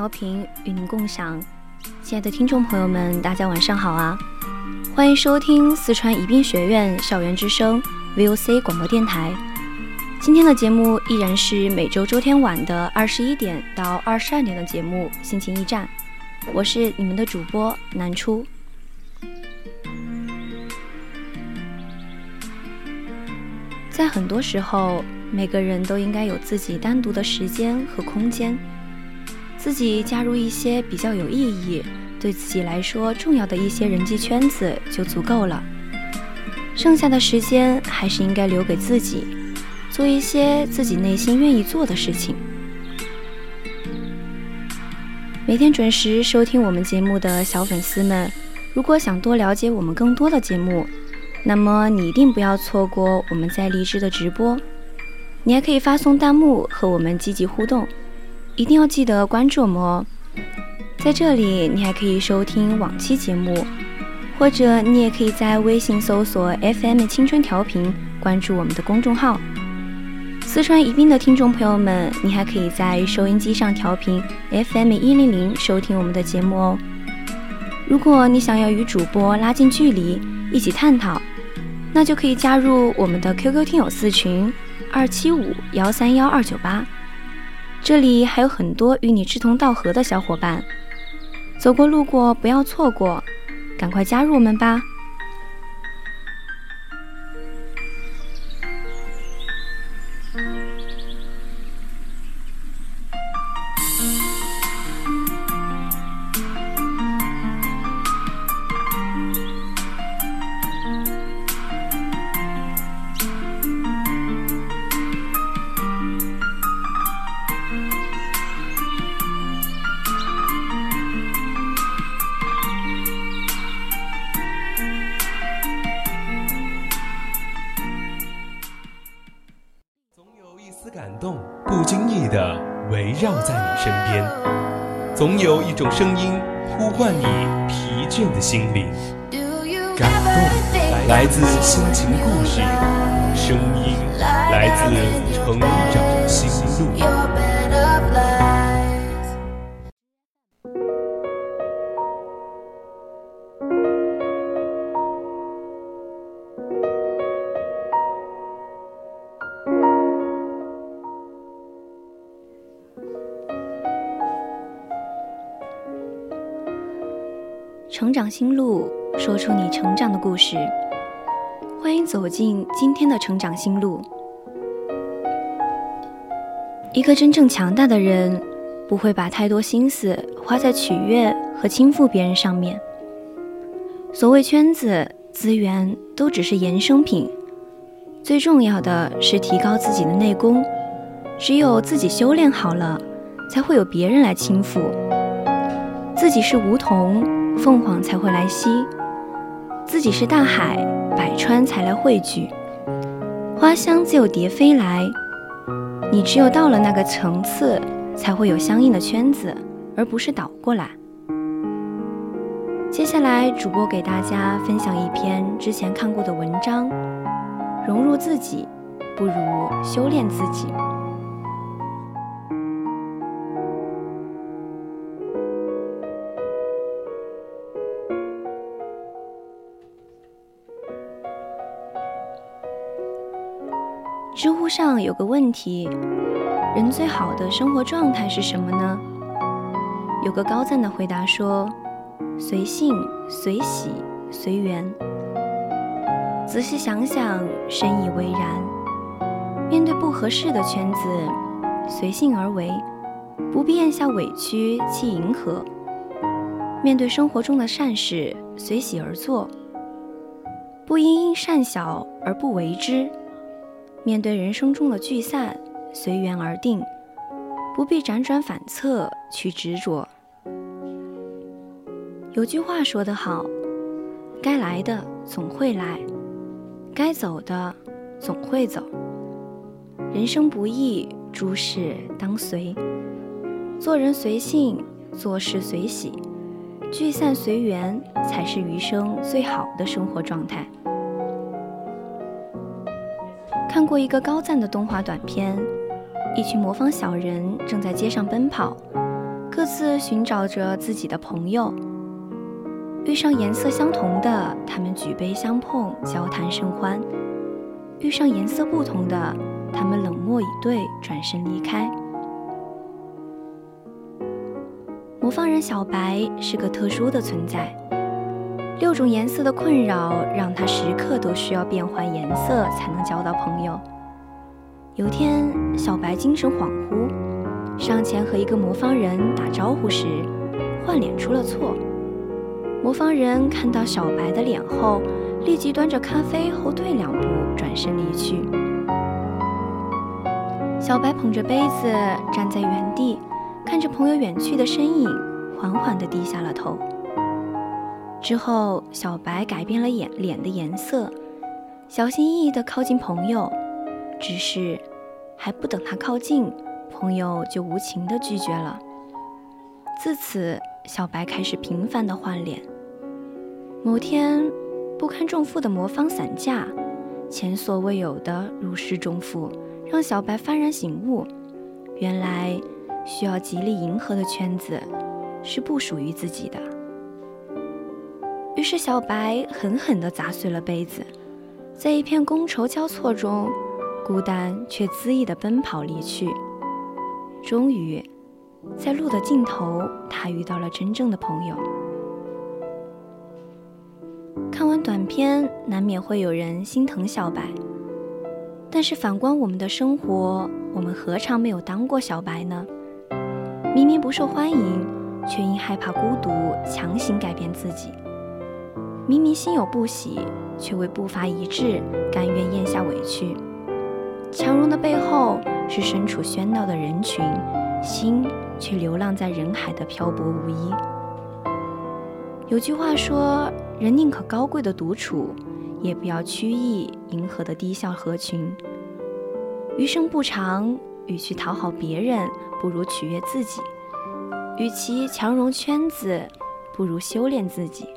调频与您共享，亲爱的听众朋友们，大家晚上好啊！欢迎收听四川宜宾学院校园之声 VOC 广播电台。今天的节目依然是每周周天晚的二十一点到二十二点的节目《心情驿站》，我是你们的主播南初。在很多时候，每个人都应该有自己单独的时间和空间。自己加入一些比较有意义、对自己来说重要的一些人际圈子就足够了。剩下的时间还是应该留给自己，做一些自己内心愿意做的事情。每天准时收听我们节目的小粉丝们，如果想多了解我们更多的节目，那么你一定不要错过我们在荔枝的直播。你还可以发送弹幕和我们积极互动。一定要记得关注我们哦！在这里，你还可以收听往期节目，或者你也可以在微信搜索 FM 青春调频，关注我们的公众号。四川宜宾的听众朋友们，你还可以在收音机上调频 FM 一零零收听我们的节目哦。如果你想要与主播拉近距离，一起探讨，那就可以加入我们的 QQ 听友四群二七五幺三幺二九八。这里还有很多与你志同道合的小伙伴，走过路过不要错过，赶快加入我们吧！种声音呼唤你疲倦的心灵。感动来自心情故事，声音来自成长心路。成长心路，说出你成长的故事。欢迎走进今天的成长心路。一个真正强大的人，不会把太多心思花在取悦和倾覆别人上面。所谓圈子、资源，都只是衍生品。最重要的是提高自己的内功。只有自己修炼好了，才会有别人来倾覆。自己是梧桐。凤凰才会来栖，自己是大海，百川才来汇聚。花香自有蝶飞来，你只有到了那个层次，才会有相应的圈子，而不是倒过来。接下来，主播给大家分享一篇之前看过的文章：融入自己，不如修炼自己。上有个问题：人最好的生活状态是什么呢？有个高赞的回答说：随性、随喜、随缘。仔细想想，深以为然。面对不合适的圈子，随性而为，不必咽下委屈去迎合；面对生活中的善事，随喜而做，不因因善小而不为之；面对人生中的聚散，随缘而定。不必辗转反侧去执着。有句话说得好：“该来的总会来，该走的总会走。人生不易，诸事当随。做人随性，做事随喜，聚散随缘，才是余生最好的生活状态。”看过一个高赞的动画短片。一群魔方小人正在街上奔跑，各自寻找着自己的朋友。遇上颜色相同的，他们举杯相碰，交谈甚欢；遇上颜色不同的，他们冷漠以对，转身离开。魔方人小白是个特殊的存在，六种颜色的困扰让他时刻都需要变换颜色才能交到朋友。有天，小白精神恍惚，上前和一个魔方人打招呼时，换脸出了错。魔方人看到小白的脸后，立即端着咖啡后退两步，转身离去。小白捧着杯子站在原地，看着朋友远去的身影，缓缓地低下了头。之后，小白改变了眼脸的颜色，小心翼翼地靠近朋友。只是，还不等他靠近，朋友就无情地拒绝了。自此，小白开始频繁地换脸。某天，不堪重负的魔方散架，前所未有的如释重负，让小白幡然醒悟：原来需要极力迎合的圈子，是不属于自己的。于是，小白狠狠地砸碎了杯子，在一片觥筹交错中。孤单却恣意的奔跑离去，终于，在路的尽头，他遇到了真正的朋友。看完短片，难免会有人心疼小白，但是反观我们的生活，我们何尝没有当过小白呢？明明不受欢迎，却因害怕孤独强行改变自己；明明心有不喜，却为步伐一致，甘愿咽下委屈。强荣的背后是身处喧闹的人群，心却流浪在人海的漂泊无依。有句话说：“人宁可高贵的独处，也不要曲意迎合的低笑合群。”余生不长，与其讨好别人，不如取悦自己；与其强融圈子，不如修炼自己。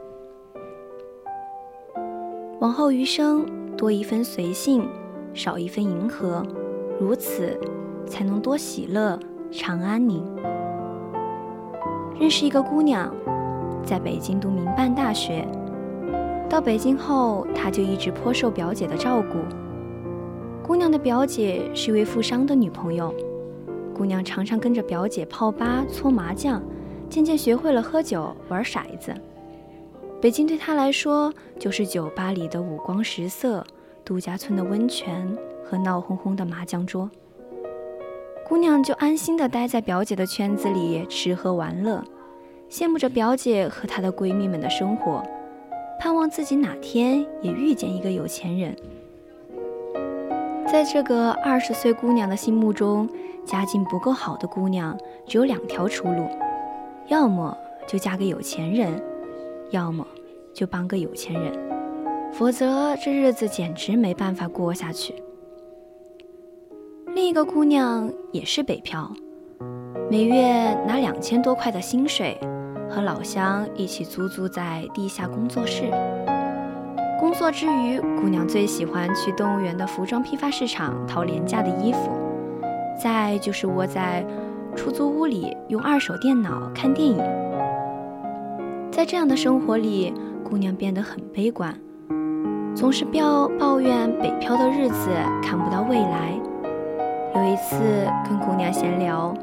往后余生，多一分随性。少一分迎合，如此才能多喜乐，常安宁。认识一个姑娘，在北京读民办大学。到北京后，她就一直颇受表姐的照顾。姑娘的表姐是一位富商的女朋友，姑娘常常跟着表姐泡吧、搓麻将，渐渐学会了喝酒、玩骰子。北京对她来说，就是酒吧里的五光十色。度假村的温泉和闹哄哄的麻将桌，姑娘就安心地待在表姐的圈子里吃喝玩乐，羡慕着表姐和她的闺蜜们的生活，盼望自己哪天也遇见一个有钱人。在这个二十岁姑娘的心目中，家境不够好的姑娘只有两条出路：要么就嫁给有钱人，要么就帮个有钱人。否则，这日子简直没办法过下去。另一个姑娘也是北漂，每月拿两千多块的薪水，和老乡一起租住在地下工作室。工作之余，姑娘最喜欢去动物园的服装批发市场淘廉价的衣服，再就是窝在出租屋里用二手电脑看电影。在这样的生活里，姑娘变得很悲观。总是抱抱怨北漂的日子看不到未来。有一次跟姑娘闲聊，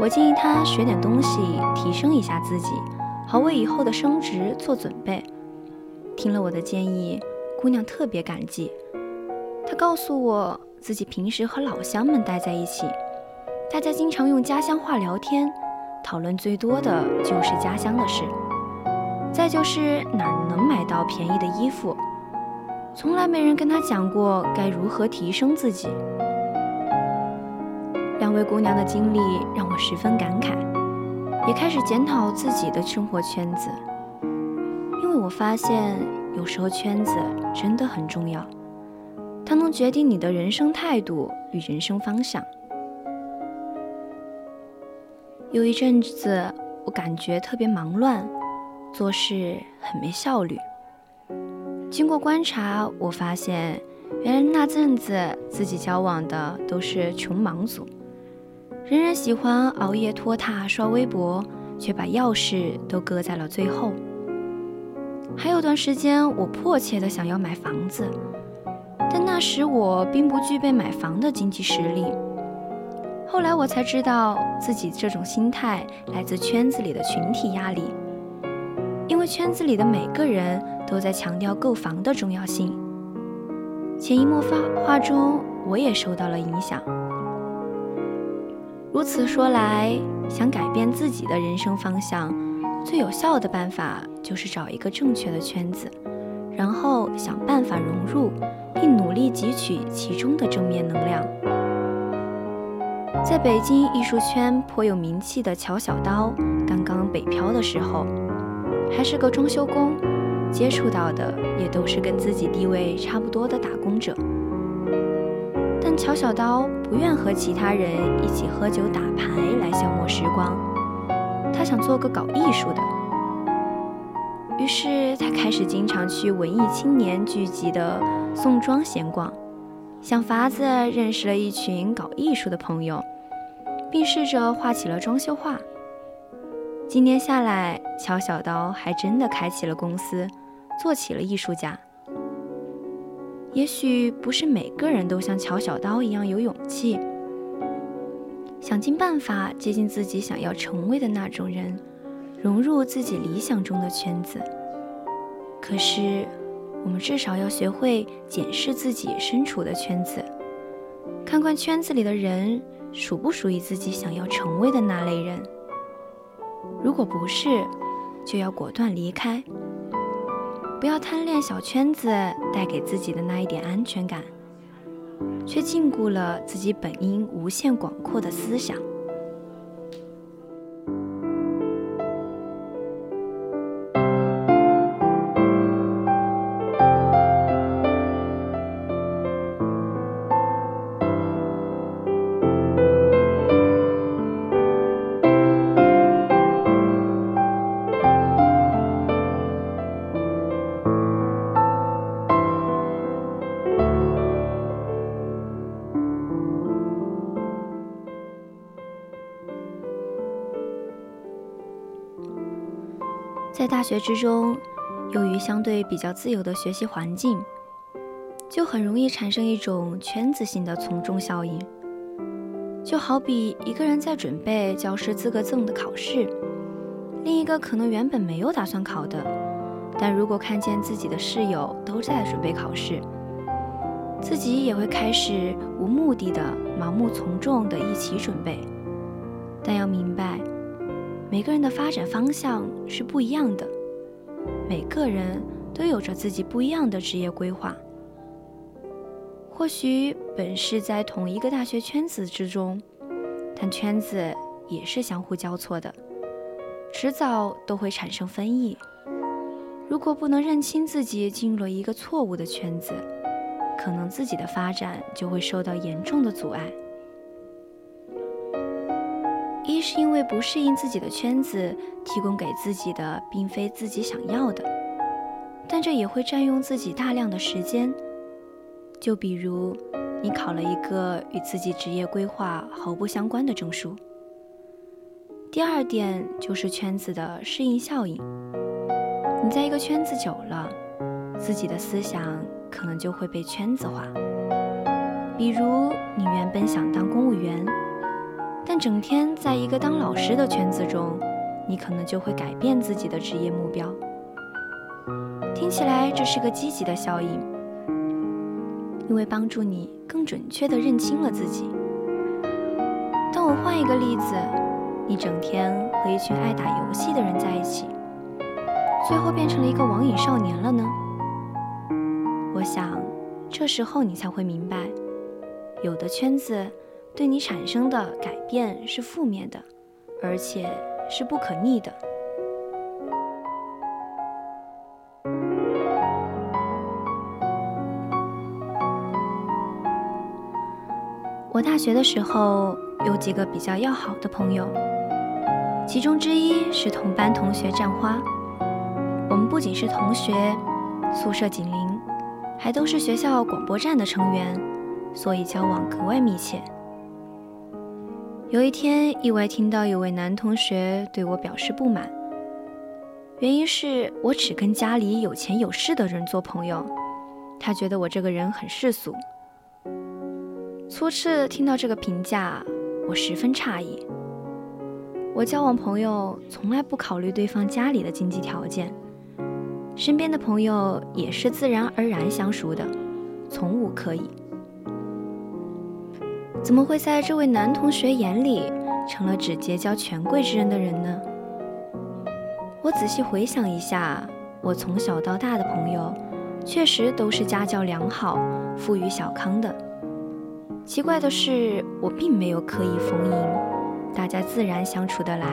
我建议她学点东西，提升一下自己，好为以后的升职做准备。听了我的建议，姑娘特别感激。她告诉我自己平时和老乡们待在一起，大家经常用家乡话聊天，讨论最多的就是家乡的事，再就是哪儿能买到便宜的衣服。从来没人跟她讲过该如何提升自己。两位姑娘的经历让我十分感慨，也开始检讨自己的生活圈子。因为我发现，有时候圈子真的很重要，它能决定你的人生态度与人生方向。有一阵子，我感觉特别忙乱，做事很没效率。经过观察，我发现，原来那阵子自己交往的都是穷忙族。人人喜欢熬夜拖沓刷微博，却把要事都搁在了最后。还有段时间，我迫切的想要买房子，但那时我并不具备买房的经济实力。后来我才知道，自己这种心态来自圈子里的群体压力，因为圈子里的每个人都在强调购房的重要性。潜移默化中，我也受到了影响。如此说来，想改变自己的人生方向，最有效的办法就是找一个正确的圈子，然后想办法融入，并努力汲取其中的正面能量。在北京艺术圈颇有名气的乔小刀，刚刚北漂的时候，还是个装修工，接触到的也都是跟自己地位差不多的打工者。但乔小刀不愿和其他人一起喝酒打牌来消磨时光，他想做个搞艺术的。于是他开始经常去文艺青年聚集的宋庄闲逛，想法子认识了一群搞艺术的朋友，并试着画起了装修画。几年下来，乔小刀还真的开启了公司，做起了艺术家。也许不是每个人都像乔小刀一样有勇气，想尽办法接近自己想要成为的那种人，融入自己理想中的圈子。可是，我们至少要学会检视自己身处的圈子，看看圈子里的人属不属于自己想要成为的那类人。如果不是，就要果断离开。不要贪恋小圈子带给自己的那一点安全感，却禁锢了自己本应无限广阔的思想。在大学之中，由于相对比较自由的学习环境，就很容易产生一种圈子性的从众效应。就好比一个人在准备教师资格证的考试，另一个可能原本没有打算考的，但如果看见自己的室友都在准备考试，自己也会开始无目的的盲目从众的一起准备。但要明白。每个人的发展方向是不一样的，每个人都有着自己不一样的职业规划。或许本是在同一个大学圈子之中，但圈子也是相互交错的，迟早都会产生分异。如果不能认清自己进入了一个错误的圈子，可能自己的发展就会受到严重的阻碍。一是因为不适应自己的圈子，提供给自己的并非自己想要的，但这也会占用自己大量的时间。就比如，你考了一个与自己职业规划毫不相关的证书。第二点就是圈子的适应效应。你在一个圈子久了，自己的思想可能就会被圈子化。比如，你原本想当公务员，但整天在一个当老师的圈子中，你可能就会改变自己的职业目标。听起来这是个积极的效应，因为帮助你更准确地认清了自己。当我换一个例子，你整天和一群爱打游戏的人在一起，最后变成了一个网瘾少年了呢？我想，这时候你才会明白。有的圈子对你产生的改变是负面的，而且是不可逆的。我大学的时候有几个比较要好的朋友，其中之一是同班同学战花。我们不仅是同学，宿舍紧邻，还都是学校广播站的成员。所以交往格外密切。有一天，意外听到有位男同学对我表示不满，原因是我只跟家里有钱有势的人做朋友，他觉得我这个人很世俗。初次听到这个评价，我十分诧异。我交往朋友从来不考虑对方家里的经济条件，身边的朋友也是自然而然相熟的，从无可以。怎么会在这位男同学眼里成了只结交权贵之人的人呢？我仔细回想一下，我从小到大的朋友，确实都是家教良好、富裕小康的。奇怪的是，我并没有刻意逢迎，大家自然相处得来。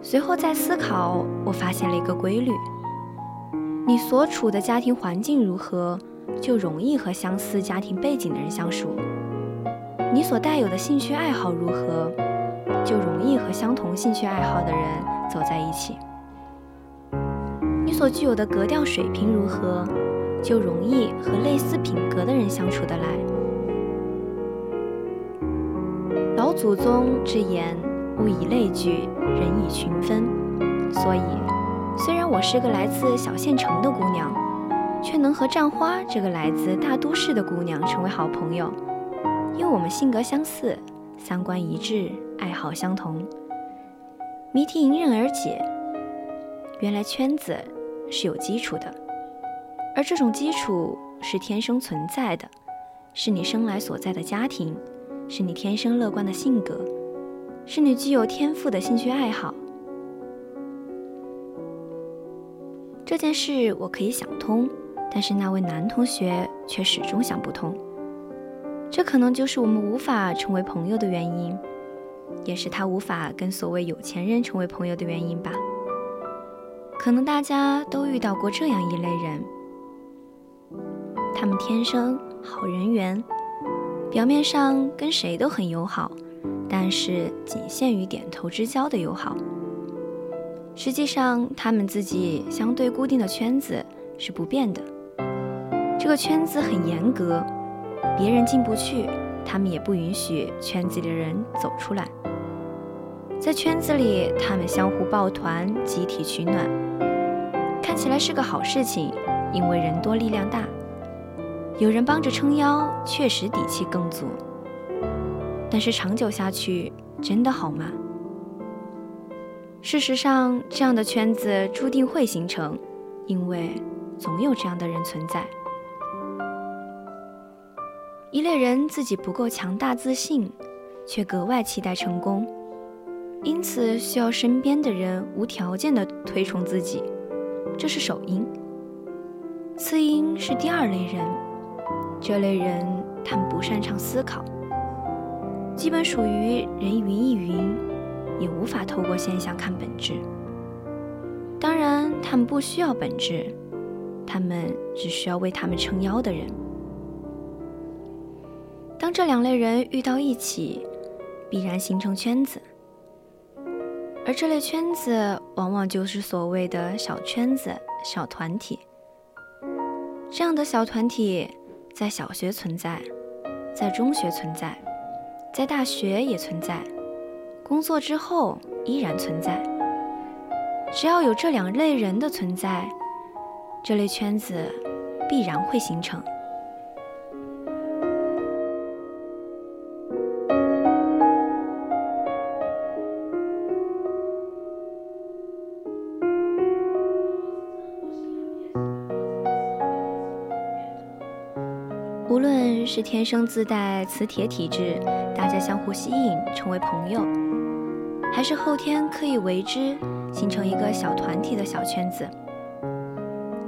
随后再思考，我发现了一个规律：你所处的家庭环境如何，就容易和相似家庭背景的人相处。你所带有的兴趣爱好如何，就容易和相同兴趣爱好的人走在一起；你所具有的格调水平如何，就容易和类似品格的人相处得来。老祖宗之言“物以类聚，人以群分”，所以，虽然我是个来自小县城的姑娘，却能和战花这个来自大都市的姑娘成为好朋友。因为我们性格相似，三观一致，爱好相同，谜题迎刃而解。原来圈子是有基础的，而这种基础是天生存在的，是你生来所在的家庭，是你天生乐观的性格，是你具有天赋的兴趣爱好。这件事我可以想通，但是那位男同学却始终想不通。这可能就是我们无法成为朋友的原因，也是他无法跟所谓有钱人成为朋友的原因吧。可能大家都遇到过这样一类人，他们天生好人缘，表面上跟谁都很友好，但是仅限于点头之交的友好。实际上，他们自己相对固定的圈子是不变的，这个圈子很严格。别人进不去，他们也不允许圈子里的人走出来。在圈子里，他们相互抱团，集体取暖，看起来是个好事情，因为人多力量大，有人帮着撑腰，确实底气更足。但是长久下去，真的好吗？事实上，这样的圈子注定会形成，因为总有这样的人存在。一类人自己不够强大自信，却格外期待成功，因此需要身边的人无条件的推崇自己，这是首因。次因是第二类人，这类人他们不擅长思考，基本属于人云亦云，也无法透过现象看本质。当然，他们不需要本质，他们只需要为他们撑腰的人。当这两类人遇到一起，必然形成圈子，而这类圈子往往就是所谓的小圈子、小团体。这样的小团体在小学存在，在中学存在，在大学也存在，工作之后依然存在。只要有这两类人的存在，这类圈子必然会形成。无论是天生自带磁铁体质，大家相互吸引成为朋友，还是后天刻意为之形成一个小团体的小圈子，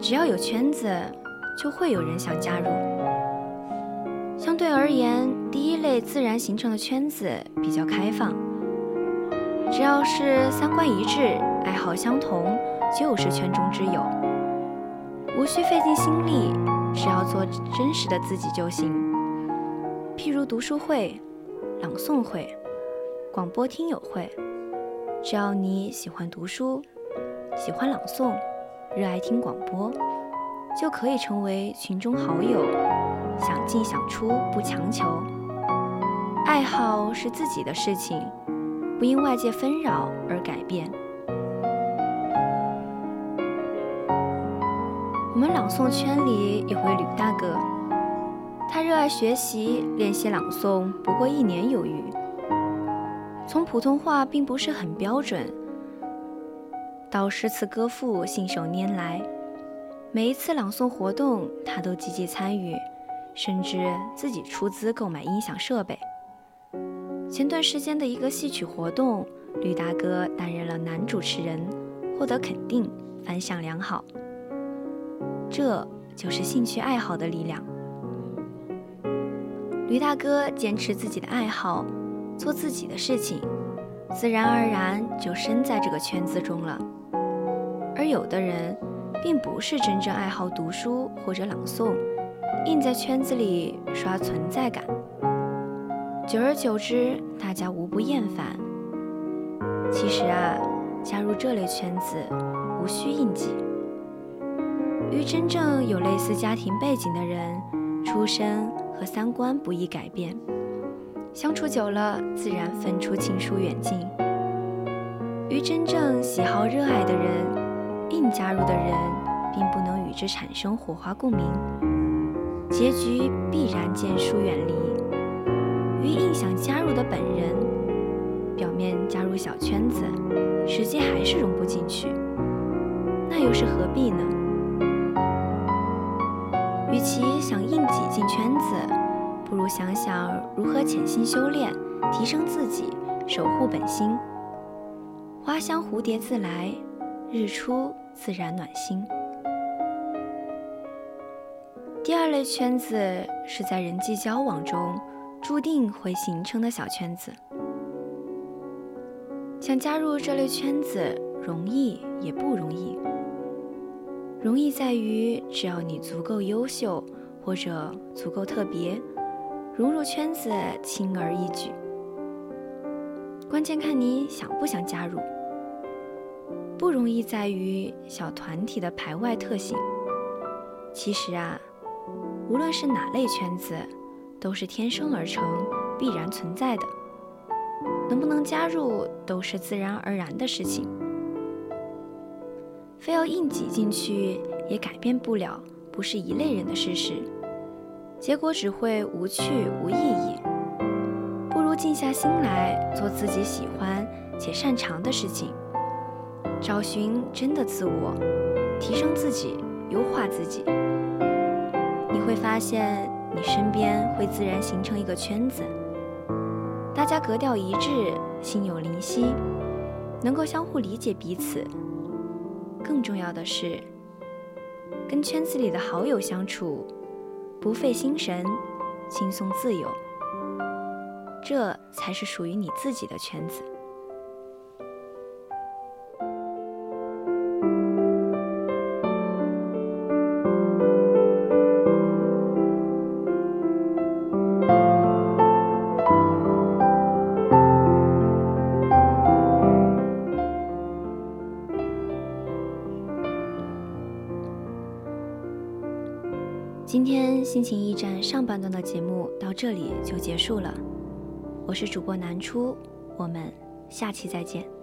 只要有圈子，就会有人想加入。相对而言，第一类自然形成的圈子比较开放，只要是三观一致、爱好相同，就是圈中之友，无需费尽心力。只要做真实的自己就行。譬如读书会、朗诵会、广播听友会，只要你喜欢读书、喜欢朗诵、热爱听广播，就可以成为群中好友。想进想出，不强求。爱好是自己的事情，不因外界纷扰而改变。们朗诵圈里有位吕大哥，他热爱学习，练习朗诵不过一年有余。从普通话并不是很标准，到诗词歌赋信手拈来，每一次朗诵活动他都积极参与，甚至自己出资购买音响设备。前段时间的一个戏曲活动，吕大哥担任了男主持人，获得肯定，反响良好。这就是兴趣爱好的力量。驴大哥坚持自己的爱好，做自己的事情，自然而然就身在这个圈子中了。而有的人，并不是真正爱好读书或者朗诵，硬在圈子里刷存在感。久而久之，大家无不厌烦。其实啊，加入这类圈子，无需应激。与真正有类似家庭背景的人，出身和三观不易改变，相处久了自然分出亲疏远近。与真正喜好热爱的人，硬加入的人并不能与之产生火花共鸣，结局必然渐疏远离。与硬想加入的本人，表面加入小圈子，实际还是融不进去，那又是何必呢？与其想硬挤进圈子，不如想想如何潜心修炼，提升自己，守护本心。花香蝴蝶自来，日出自然暖心。第二类圈子是在人际交往中注定会形成的小圈子。想加入这类圈子，容易也不容易。容易在于，只要你足够优秀或者足够特别，融入圈子轻而易举。关键看你想不想加入。不容易在于小团体的排外特性。其实啊，无论是哪类圈子，都是天生而成、必然存在的。能不能加入，都是自然而然的事情。非要硬挤进去，也改变不了不是一类人的事实，结果只会无趣无意义。不如静下心来做自己喜欢且擅长的事情，找寻真的自我，提升自己，优化自己。你会发现，你身边会自然形成一个圈子，大家格调一致，心有灵犀，能够相互理解彼此。更重要的是，跟圈子里的好友相处，不费心神，轻松自由，这才是属于你自己的圈子。半段的节目到这里就结束了，我是主播南初，我们下期再见。